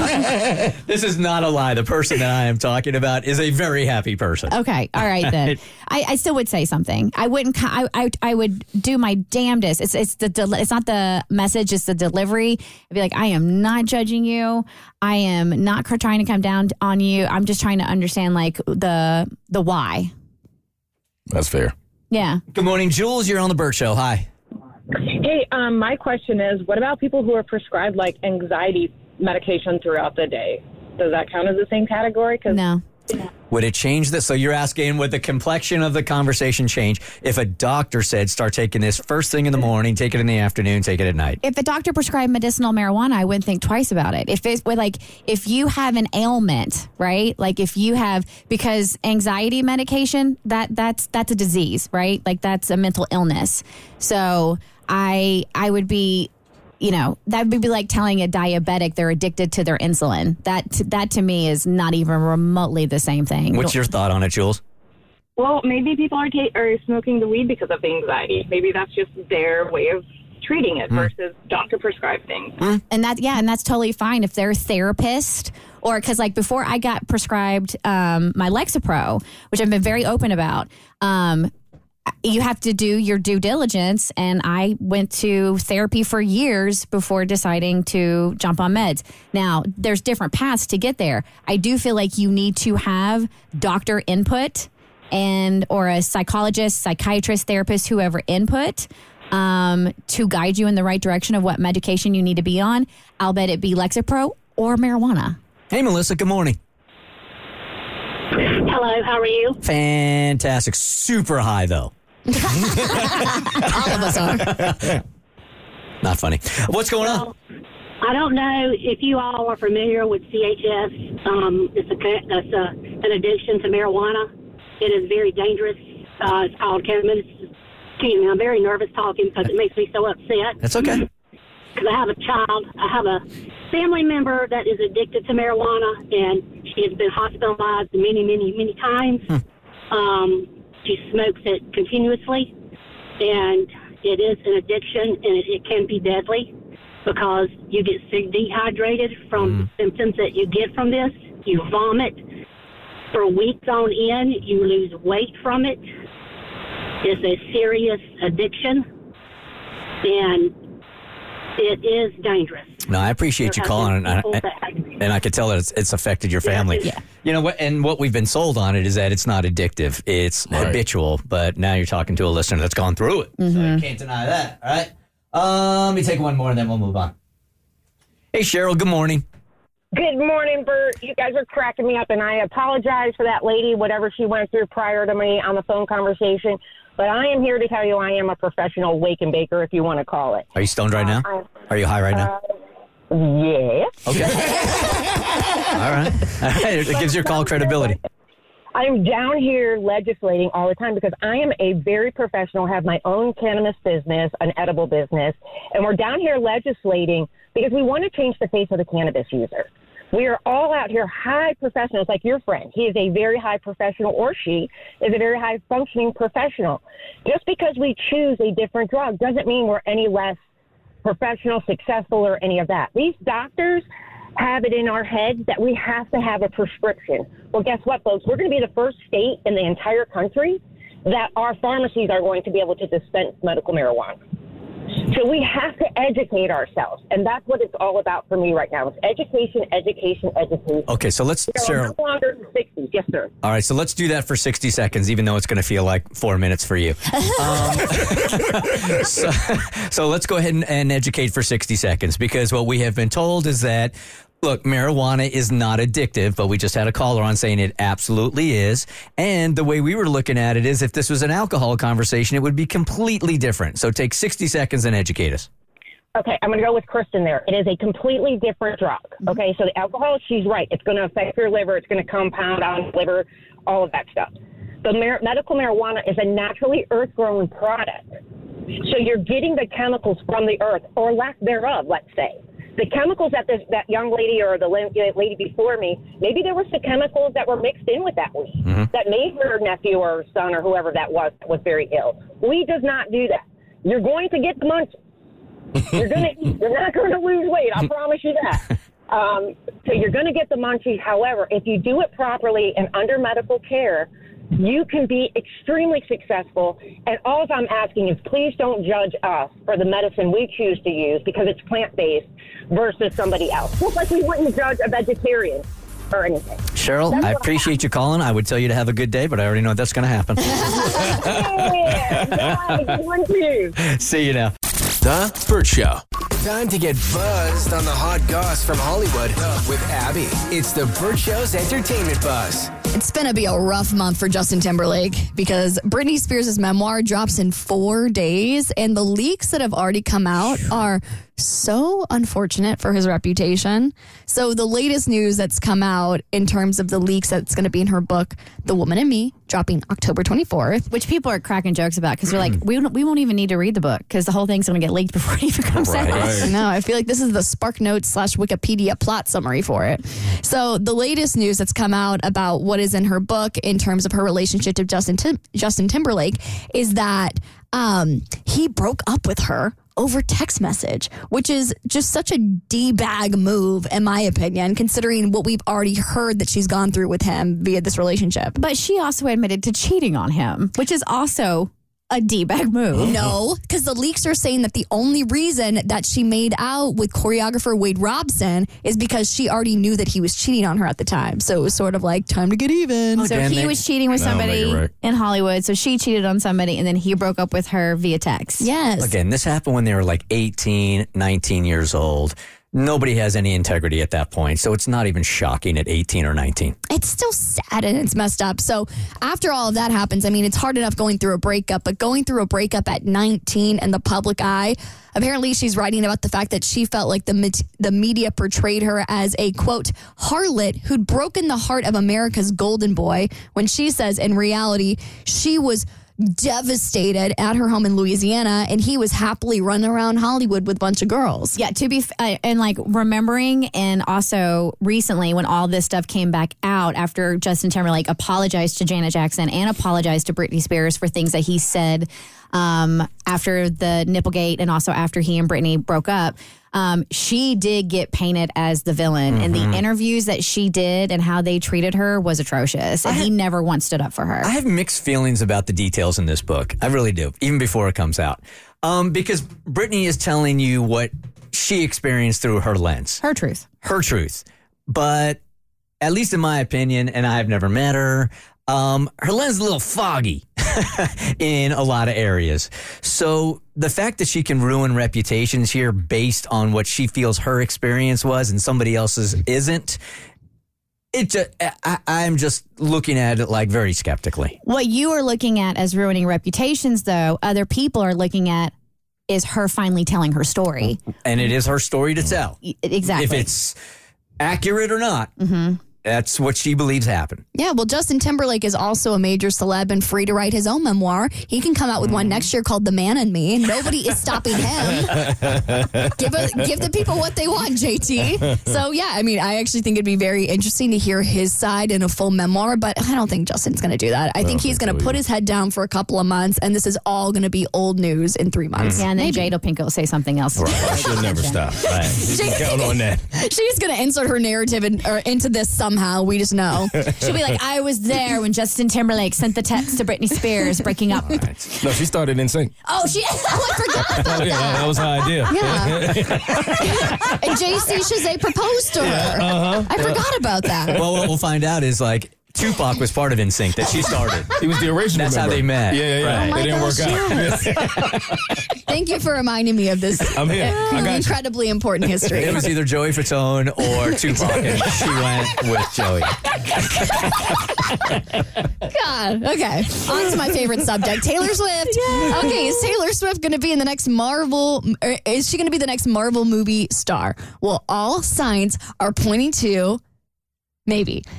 *laughs* This is not a lie. The person that I am talking about is a very happy person. Okay, all right then. *laughs* I, I still would say something. I wouldn't. I, I I would do my damnedest. It's it's the del- it's not the message. It's the delivery. I'd be like, I am not judging you. I am not trying to come down on you. I'm just trying to understand like the the why. That's fair. Yeah. Good morning, Jules. You're on the Bert Show. Hi. Hey, um, my question is, what about people who are prescribed like anxiety medication throughout the day? Does that count as the same category? Cause No. Would it change this? So you're asking, would the complexion of the conversation change if a doctor said, start taking this first thing in the morning, take it in the afternoon, take it at night? If the doctor prescribed medicinal marijuana, I wouldn't think twice about it. If it's with like, if you have an ailment, right? Like if you have, because anxiety medication, that that's, that's a disease, right? Like that's a mental illness. So I, I would be, you know, that would be like telling a diabetic they're addicted to their insulin. That, that to me is not even remotely the same thing. What's your thought on it, Jules? well, maybe people are ta- are smoking the weed because of the anxiety. Maybe that's just their way of treating it versus doctor prescribed things. and that yeah and that's totally fine if they're a therapist or because like before i got prescribed um, my lexapro which i've been very open about um, you have to do your due diligence and i went to therapy for years before deciding to jump on meds. Now there's different paths to get there. I do feel like you need to have doctor input and or a psychologist psychiatrist therapist whoever input um, to guide you in the right direction of what medication you need to be on. I'll bet it be lexapro or marijuana. Hey, Melissa, good morning. Hello, how are you? Fantastic. Super high, though. *laughs* All of us are. *laughs* Not funny. What's going on? I don't know if you all are familiar with CHS. Um, it's a it's a, an addiction to marijuana. It is very dangerous. Uh, it's called cannabis. Excuse me, I'm very nervous talking because it makes me so upset. That's okay. Because I have a child, I have a family member that is addicted to marijuana, and she has been hospitalized many, many, many times. Um, she smokes it continuously, and it is an addiction, and it, it can be deadly because you get sick, dehydrated from the symptoms that you get from this. You vomit for weeks on end. You lose weight from it. It's a serious addiction, and it is dangerous. No, I appreciate you calling, and I, that have- and I could tell that it's, it's affected your family. Yeah. You know what? And what we've been sold on it is that it's not addictive; it's habitual. But now you're talking to a listener that's gone through it, so you can't deny that. All right. Um, let me take one more, and then we'll move on. Hey, Cheryl. Good morning. Good morning, Bert. You guys are cracking me up, and I apologize for that lady, whatever she went through prior to me on the phone conversation. But I am here to tell you I am a professional wake and baker, if you want to call it. Are you stoned right uh, now? I- Are you high right now? Uh, Yeah. Okay. *laughs* All right. All right. *laughs* *laughs* It gives your call credibility. I'm down here legislating all the time because I am a very professional, have my own cannabis business, an edible business, and we're down here legislating because we want to change the face of the cannabis user. We are all out here high professionals, like your friend. He is a very high professional, or she is a very high functioning professional. Just because we choose a different drug doesn't mean we're any less professional, successful, or any of that. These doctors have it in our heads that we have to have a prescription. Well, guess what, folks? We're going to be the first state in the entire country that our pharmacies are going to be able to dispense medical marijuana. So we have to educate ourselves, and that's what it's all about for me right now. It's education, education, education. Okay, so let's, So Cheryl. no longer the 60s. Yes, sir. All right, so let's do that for 60 seconds, even though it's going to feel like four minutes for you. *laughs* Um, *laughs* so, so let's go ahead and, and educate for 60 seconds because what we have been told is that. Look, marijuana is not addictive, but we just had a caller on saying it absolutely is. And the way we were looking at it is if this was an alcohol conversation, it would be completely different. So take 60 seconds and educate us. Okay, I'm going to go with Kristen there. It is a completely different drug. Mm-hmm. Okay, so the alcohol, she's right. It's going to affect your liver. It's going to compound on liver, all of that stuff. The mar- medical marijuana is a naturally earth-grown product. So you're getting the chemicals from the earth, or lack thereof, let's say. The chemicals that this, that young lady or the lady before me, maybe there were some chemicals that were mixed in with that weed that made her nephew or son or whoever that was was very ill. Weed does not do that. You're going to get the munchies. You're gonna *laughs* eat. You're not gonna lose weight. I promise you that. *laughs* Um, so you're gonna get the munchies. However, if you do it properly and under medical care, you can be extremely successful. And all I'm asking is please don't judge us for the medicine we choose to use because it's plant based versus somebody else. Just like we wouldn't judge a vegetarian or anything. Cheryl, That's I what appreciate you calling. I would tell you to have a good day, but I already know that's going to happen. *laughs* Yeah, *laughs* good. See you now. The Bert Show. Time to get buzzed on the hot goss from Hollywood with Abby. It's the Bert Show's entertainment buzz. It's going to be a rough month for Justin Timberlake because Britney Spears' memoir drops in four days, and the leaks that have already come out are so unfortunate for his reputation. So, the latest news that's come out in terms of the leaks that's going to be in her book, The Woman in Me, dropping October 24th. Which people are cracking jokes about because we're like, we, we won't even need to read the book because the whole thing's going to get leaked *laughs* before it even comes out. no. I feel like this is the SparkNotes slash Wikipedia plot summary for it. So the latest news that's come out about what is in her book in terms of her relationship to Justin Tim- Justin Timberlake is that um, he broke up with her over text message, which is just such a d bag move, in my opinion, considering what we've already heard that she's gone through with him via this relationship. But she also admitted to cheating on him, which is also a D bag move. *laughs* No, because the leaks are saying that the only reason that she made out with choreographer Wade Robson is because she already knew that he was cheating on her at the time. So it was sort of like time to get even. Oh, so he was cheating with That'll make it somebody right. in Hollywood. So she cheated on somebody, and then he broke up with her via text. Yes. Again, this happened when they were like 18, 19 years old. Nobody has any integrity at that point. So it's not even shocking at 18 or 19. it's still sad and it's messed up. So after all of that happens, I mean, it's hard enough going through a breakup, but going through a breakup at 19 in the public eye, apparently she's writing about the fact that she felt like the the media portrayed her as a quote harlot who'd broken the heart of America's golden boy when she says in reality she was devastated at her home in Louisiana and he was happily running around Hollywood with a bunch of girls. Yeah, to be f- and like remembering, and also recently when all this stuff came back out after Justin Timberlake apologized to Janet Jackson and apologized to Britney Spears for things that he said um, after the Nipplegate and also after he and Britney broke up. Um, she did get painted as the villain, and the interviews that she did and how they treated her was atrocious. And he never once stood up for her. I have mixed feelings about the details in this book. I really do, even before it comes out. Um, because Britney is telling you what she experienced through her lens, Her truth. her truth. But at least in my opinion, and I've never met her, um, her lens is a little foggy *laughs* in a lot of areas. So the fact that she can ruin reputations here based on what she feels her experience was and somebody else's isn't, it just, I, I'm just looking at it like very skeptically. What you are looking at as ruining reputations, though, other people are looking at is her finally telling her story. And it is her story to tell. Exactly. If it's accurate or not, Mhm. That's what she believes happened. Yeah, well, Justin Timberlake is also a major celeb and free to write his own memoir. He can come out with one mm-hmm. next year called The Man in Me. Nobody is stopping him. *laughs* give a, give the people what they want, JT. So yeah, I mean, I actually think it'd be very interesting to hear his side in a full memoir, but I don't think Justin's going to do that. I think he's going to put his head down for a couple of months, and this is all going to be old news in three months. Yeah, and then Jada Pinkett will say something else. She'll never stop. Right. *laughs* You can count on that. *laughs* She's going to insert her narrative in, or into this somehow. We just know. *laughs* She'll be like, I was there when Justin Timberlake sent the text to Britney Spears breaking up. No, she started NSYNC. Oh, she. *laughs* Oh, I forgot. Oh, yeah, that, that was her idea. *laughs* and JC Chasez proposed to her. Uh-huh. I forgot about that. well, what we'll find out is like Tupac was part of NSYNC that she started. He was the original. That's how they met. Yeah, yeah, yeah. Right. it didn't work oh gosh, out. *laughs* Thank you for reminding me of this I'm here. I *laughs* got you. incredibly important history. It was either Joey Fatone or *laughs* Tupac, and she went with Joey. God. Okay. On to my favorite subject, Taylor Swift. Okay, is Taylor Swift going to be in the next Marvel? Or is she going to be the next Marvel movie star? Well, all signs are pointing to. Maybe. *laughs*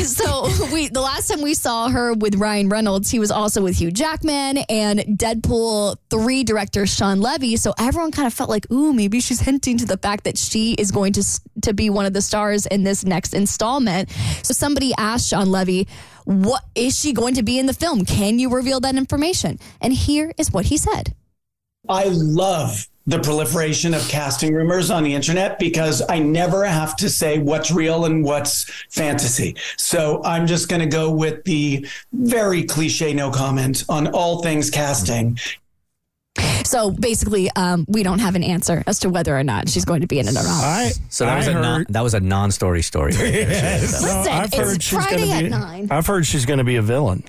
So we the last time we saw her with Ryan Reynolds, he was also with Hugh Jackman and Deadpool 3 director Shawn Levy. So everyone kind of felt like, ooh, maybe she's hinting to the fact that she is going to to be one of the stars in this next installment. So somebody asked Shawn Levy, what is she going to be in the film? Can you reveal that information? And here is what he said. I love the proliferation of casting rumors on the internet because I never have to say what's real and what's fantasy. So I'm just going to go with the very cliche no comment on all things casting. So basically, um, we don't have an answer as to whether or not she's going to be in it or not. So that was a non, that was a non-story story. *laughs* Listen, I've heard it's she's Friday gonna at be. nine. I've heard she's going to be a villain.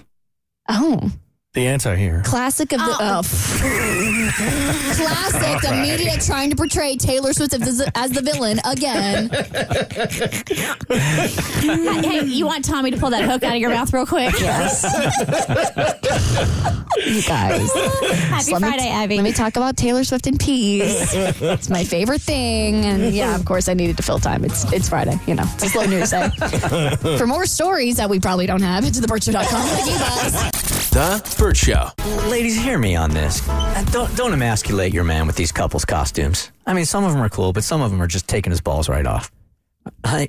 Oh. The anti-hero. Classic of the oh. oh. *laughs* classic. The media trying to portray Taylor Swift as the, as the villain again. *laughs* hey, you want Tommy to pull that hook out of your mouth real quick? Yes. you guys. *laughs* Happy Let me- Friday, Abby. Let me talk about Taylor Swift in peace. It's my favorite thing, and yeah, of course, I needed to fill time. It's it's Friday, you know. It's a slow news day. Eh? For more stories that we probably don't have, it's thebertshow.com. Thank you guys. The Bert Show. Ladies, hear me on this. Uh, Don't don't emasculate your man with these couples costumes. I mean, some of them are cool, but some of them are just taking his balls right off. I,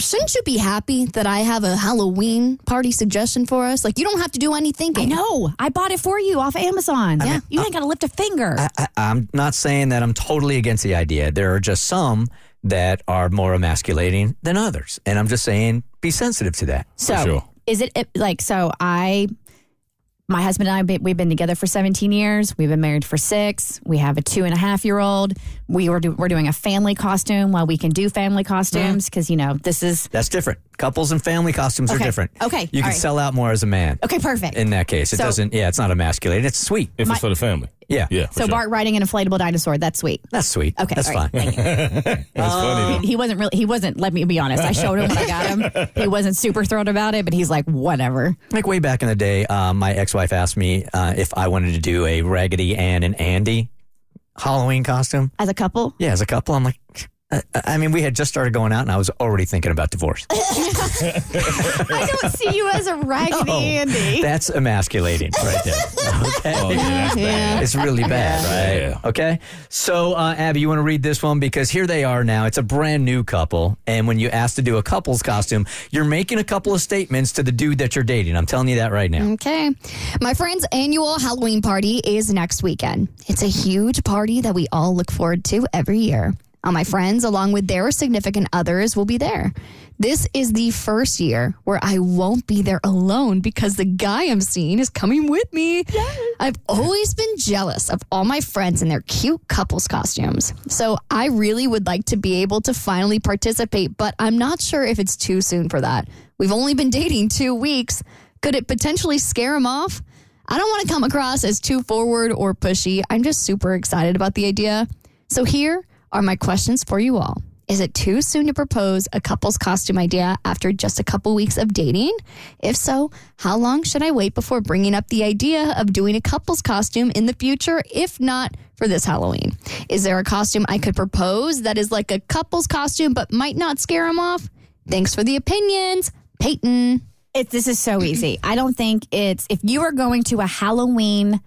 Shouldn't you be happy that I have a Halloween party suggestion for us? Like, you don't have to do any I thinking. know. I bought it for you off Amazon. Yeah. You ain't got to lift a finger. I, I, I'm not saying that I'm totally against the idea. There are just some that are more emasculating than others, and I'm just saying be sensitive to that. So, is it it- like so? I, my husband and I, we've been together for 17 years. We've been married for six. We have a two and a half year old. We were do, we're doing a family costume while we can do family costumes mm. because you know this is That's different. Couples and family costumes are different. Okay. You can right. sell out more as a man. okay. Perfect. In that case, it So- doesn't. Yeah, it's not emasculating. It's sweet. If My- it's for the family. Yeah, Yeah. so Bart riding an inflatable dinosaur. That's sweet. that's sweet. Okay, that's all right. fine. *laughs* That's funny. He wasn't really. He wasn't. Let me be honest. I showed him when I got him. He wasn't super thrilled about it, but he's like, whatever. Like way back in the day, uh, my ex-wife asked me uh, if I wanted to do a Raggedy Ann and Andy Halloween costume. As a couple, Yeah, as a couple, I'm like, I, I mean, we had just started going out, and I was already thinking about divorce. *laughs* I don't see you as a raggedy No, Andy. That's emasculating right there. *laughs* Okay. Oh, yeah, that's bad. It's really bad, right? Yeah. Okay. So, uh, Abby, you want to read this one? Because here they are now. It's a brand new couple. And when you ask to do a couple's costume, you're making a couple of statements to the dude that you're dating. I'm telling you that right now. Okay. My friend's annual Halloween party is next weekend. It's a huge party that we all look forward to every year. All my friends, along with their significant others, will be there. This is the first year where I won't be there alone because the guy I'm seeing is coming with me. I've always been jealous of all my friends and their cute couples costumes. So I really would like to be able to finally participate, but I'm not sure if it's too soon for that. We've only been dating two weeks. Could it potentially scare him off? I don't want to come across as too forward or pushy. I'm just super excited about the idea. So here are my questions for you all. Is it too soon to propose a couple's costume idea after just a couple weeks of dating? If so, how long should I wait before bringing up the idea of doing a couple's costume in the future, if not for this Halloween? Is there a costume I could propose that is like a couple's costume but might not scare him off? Thanks for the opinions, Peyton. It, this is so easy. I don't think it's if you are going to a Halloween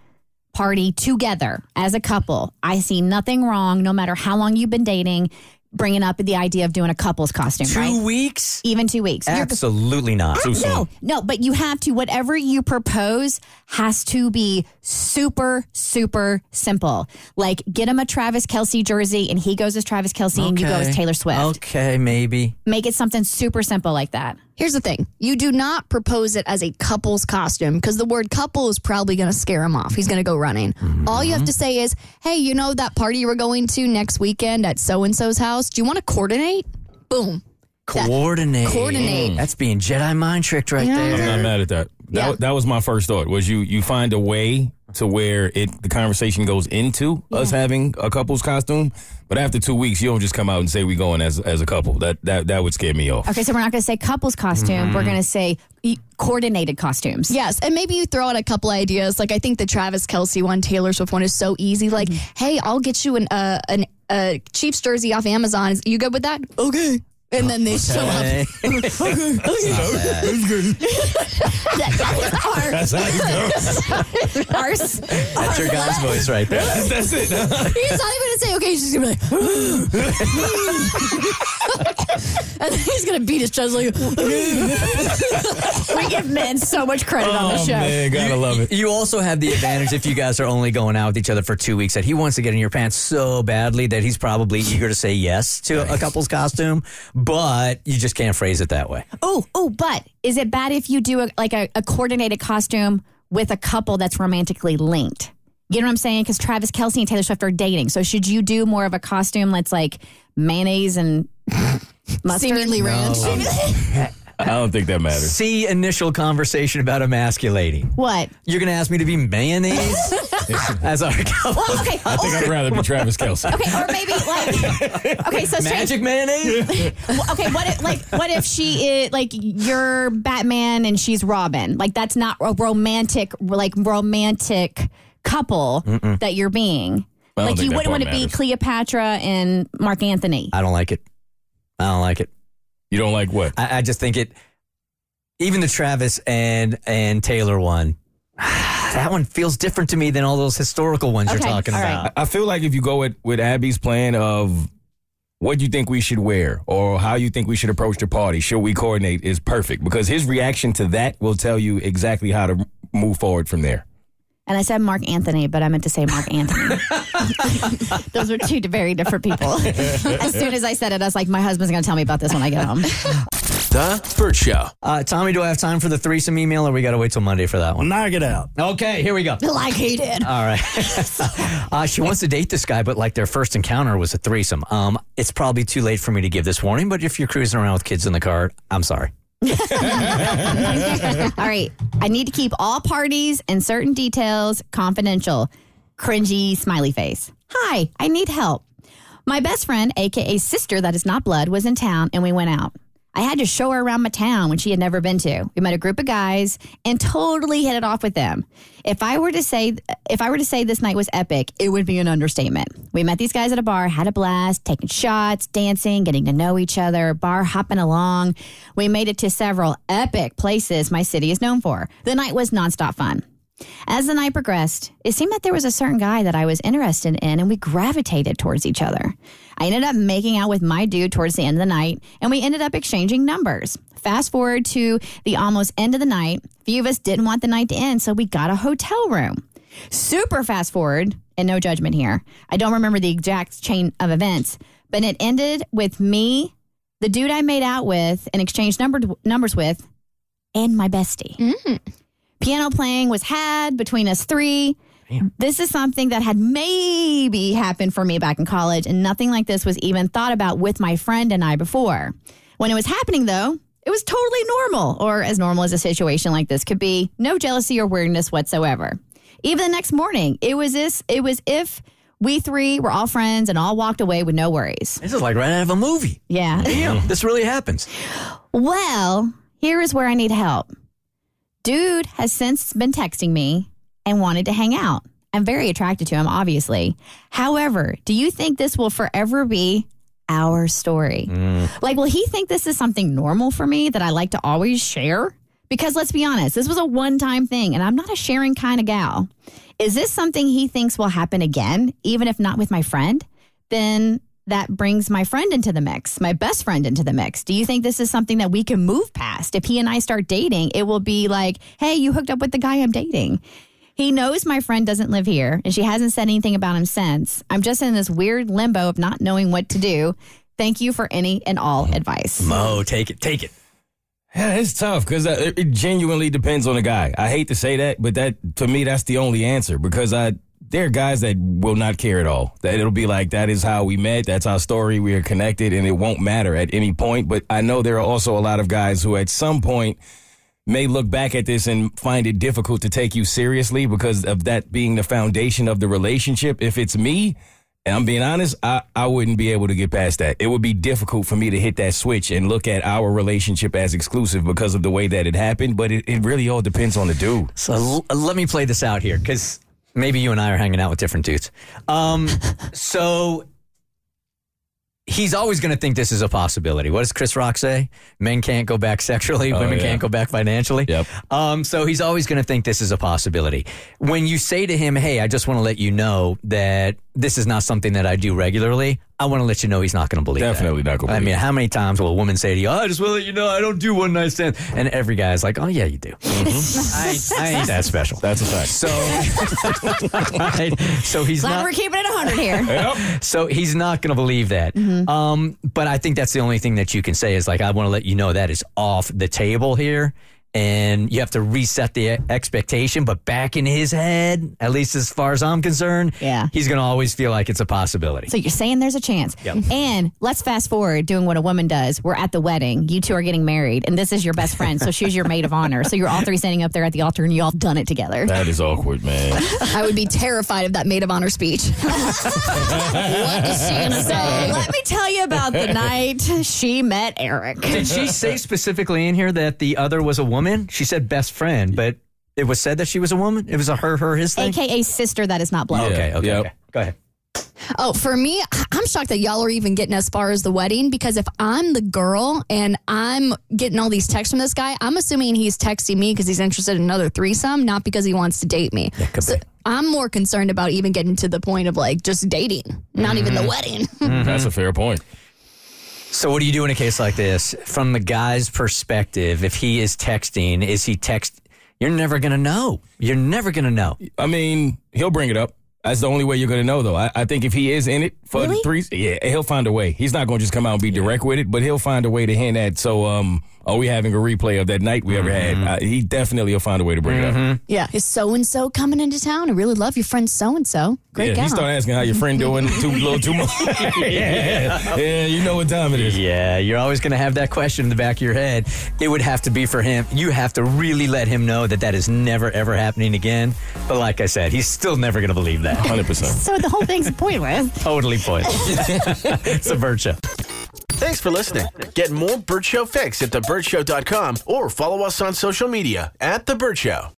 party together as a couple, I see nothing wrong, no matter how long you've been dating, bringing up the idea of doing a couple's costume. Two right? weeks? Even two weeks. You're- Absolutely not. No, no, but you have to, whatever you propose has to be super, super simple. Like get him a Travis Kelce jersey and he goes as Travis Kelce and you go as Taylor Swift. Okay, maybe. Make it something super simple like that. Here's the thing you do not propose it as a couple's costume because the word couple is probably going to scare him off. He's going to go running. Mm-hmm. All you have to say is, hey, you know that party we're going to next weekend at so and so's house? Do you want to coordinate? Boom. That- Coordinate. Coordinate. That's being Jedi mind tricked right there. I'm not mad at that. That, Yeah. that was my first thought. Was you you find a way to where it the conversation goes into us having a couple's costume, but after two weeks you don't just come out and say we going as as a couple. That that that would scare me off. Okay, so we're not going to say couple's costume. We're going to say e- coordinated costumes. Yes, and maybe you throw out a couple ideas. Like I think the Travis Kelce one, Taylor Swift one is so easy. Like, hey, I'll get you an uh, an a Chiefs jersey off Amazon. Is you good with that? Okay. And then they show up. Okay. *laughs* okay. *laughs* That's how it goes. Ours. That's your guy's voice right there. *laughs* That's it. He's not even gonna say okay. He's just gonna be like, and then he's gonna beat his chest like. we give men so much credit on the oh show. man, gotta love it. You also have the advantage if you guys are only going out with each other for two weeks that he wants to get in your pants so badly that he's probably eager to say yes to a couple's costume, but you just can't phrase it that way. Oh, oh, but is it bad if you do a, like a, a coordinated costume with a couple that's romantically linked? You know what I'm saying? Because Travis Kelce and Taylor Swift are dating. So should you do more of a costume that's like mayonnaise and *laughs* mustard? Seemingly ranch. *laughs* Um, I don't think that matters. *laughs* See initial conversation about emasculating. What? You're going to ask me to be mayonnaise *laughs* as our couple? *laughs* Well, okay. I think I'd rather be Travis Kelce. okay, or maybe like okay, so strange- Magic mayonnaise? Well, okay, what if like what if she is like you're Batman and she's Robin? Like that's not a romantic like romantic couple that you're being. I don't Like think you that wouldn't part want to be matters. Cleopatra and Mark Anthony. I don't like it. I don't like it. You don't like what? I, I just think it. Even the Travis and and Taylor one, *sighs* that one feels different to me than all those historical ones you're Okay, talking all right. about. I feel like if you go with, with Abby's plan of what do you think we should wear or how you think we should approach the party, should we coordinate, is perfect because his reaction to that will tell you exactly how to move forward from there. And I said Mark Anthony, but I meant to say Mark *laughs* Anthony. *laughs* Those were two very different people. *laughs* as soon as I said it, I was like, my husband's going to tell me about this when I get home. The Bert Show. Uh, Tommy, do I have time for the threesome email, or we got to wait till Monday for that one? Knock it out. Okay, here we go. like he did. All right. uh, she wants to date this guy, but like their first encounter was a threesome. Um, it's probably too late for me to give this warning, but if you're cruising around with kids in the car, I'm sorry. All right. I need to keep all parties and certain details confidential. Cringy smiley face. Hi, I need help. My best friend, aka sister that is not blood, was in town and we went out. I had to show her around my town when she had never been to. We met a group of guys and totally hit it off with them. If I were to say if I were to say this night was epic, it would be an understatement. We met these guys at a bar, had a blast, taking shots, dancing, getting to know each other, bar hopping along. We made it to several epic places my city is known for. The night was nonstop fun. As the night progressed, it seemed that there was a certain guy that I was interested in and we gravitated towards each other. I ended up making out with my dude towards the end of the night and we ended up exchanging numbers. Fast forward to the almost end of the night, few of us didn't want the night to end, so we got a hotel room. Super fast forward, and no judgment here. I don't remember the exact chain of events, but it ended with me, the dude I made out with and exchanged number, numbers with, and my bestie. Mm. Piano playing was had between us three. This is something that had maybe happened for me back in college, and nothing like this was even thought about with my friend and I before. When it was happening, though, it was totally normal, or as normal as a situation like this could be. No jealousy or weirdness whatsoever. Even the next morning, it was this. It was if we three were all friends and all walked away with no worries. This is like right out of a movie. Yeah. Damn, this really happens. Well, here is where I need help. Dude has since been texting me and wanted to hang out. I'm very attracted to him, obviously. However, do you think this will forever be our story? Mm. Like, will he think this is something normal for me that I like to always share? Because let's be honest, this was a one time thing and I'm not a sharing kind of gal. Is this something he thinks will happen again, even if not with my friend? Then that brings my friend into the mix, my best friend into the mix. Do you think this is something that we can move past? If he and I start dating, it will be like, hey, you hooked up with the guy I'm dating. He knows my friend doesn't live here and she hasn't said anything about him since. I'm just in this weird limbo of not knowing what to do. Thank you for any and all advice. Mo, take it, take it. Yeah, it's tough because uh, it it genuinely depends on the guy. I hate to say that, but that to me that's the only answer because I there are guys that will not care at all. That it'll be like that is how we met, that's our story, we are connected, and it won't matter at any point. But I know there are also a lot of guys who at some point may look back at this and find it difficult to take you seriously because of that being the foundation of the relationship. If it's me, and I'm being honest, I, I wouldn't be able to get past that. It would be difficult for me to hit that switch and look at our relationship as exclusive because of the way that it happened. But it, it really all depends on the dude. So l- let me play this out here because maybe you and I are hanging out with different dudes. Um, *laughs* so he's always going to think this is a possibility. What does Chris Rock say? Men can't go back sexually, Oh, women yeah. can't go back financially. Yep. Um, so he's always going to think this is a possibility. When you say to him, "Hey, I just want to let you know that this is not something that I do regularly," I want to let you know he's not going to believe. that. Definitely not gonna believe that. I mean, how many times will a woman say to you, "Oh, I just want to let you know I don't do one night stands," and every guy's like, "Oh yeah, you do." I, ain't- I ain't that special. That's a fact. So, right? *laughs* so he's Glad not. we're keeping it 100 here. *laughs* So he's not going to believe that. Um, but I think that's the only thing that you can say is like, I want to let you know that is off the table here. And you have to reset the expectation. But back in his head, at least as far as I'm concerned, Yeah. he's going to always feel like it's a possibility. So you're saying there's a chance. Yep. And let's fast forward doing what a woman does. We're at the wedding. You two are getting married, and this is your best friend. So *laughs* she's your maid of honor. So you're all three standing up there at the altar, and you all done it together. That is awkward, man. *laughs* I would be terrified of that maid of honor speech. *laughs* what is she gonna So say? let me tell you about the night she met Eric. Did she say specifically in here that the other was a woman? She said best friend, but it was said that she was a woman? It was a her, her, his thing? AKA sister that is not blood. Okay, okay, Yep. okay. Go ahead. Oh, for me, I'm shocked that y'all are even getting as far as the wedding because if I'm the girl and I'm getting all these texts from this guy, I'm assuming he's texting me because he's interested in another threesome, not because he wants to date me. could so be. I'm more concerned about even getting to the point of like just dating, not even Mm-hmm. the wedding. That's a *laughs* fair point. So, what do you do in a case like this? From the guy's perspective, if he is texting, is he text? You're never going to know. You're never going to know. I mean, he'll bring it up. That's the only way you're going to know, though. I, I think if he is in it for the threes, yeah, he'll find a way. He's not going to just come out and be direct with it, but he'll find a way to hint at. So, um, are we having a replay of that night we ever had? Uh, he definitely will find a way to bring it up. yeah. Is so and so coming into town? I really love your friend so and so. Great yeah, gal. he start asking how your friend doing. Too little, too much. *laughs* yeah, yeah, you know what time it is. Yeah, you're always going to have that question in the back of your head. It would have to be for him. You have to really let him know that that is never, ever happening again. But like I said, he's still never going to believe that. Hundred percent. So the whole thing's pointless. *laughs* Totally pointless. *laughs* it's a Bert Show. Thanks for listening. Get more Bert Show fix at thebertshow.com or follow us on social media at The Bert Show.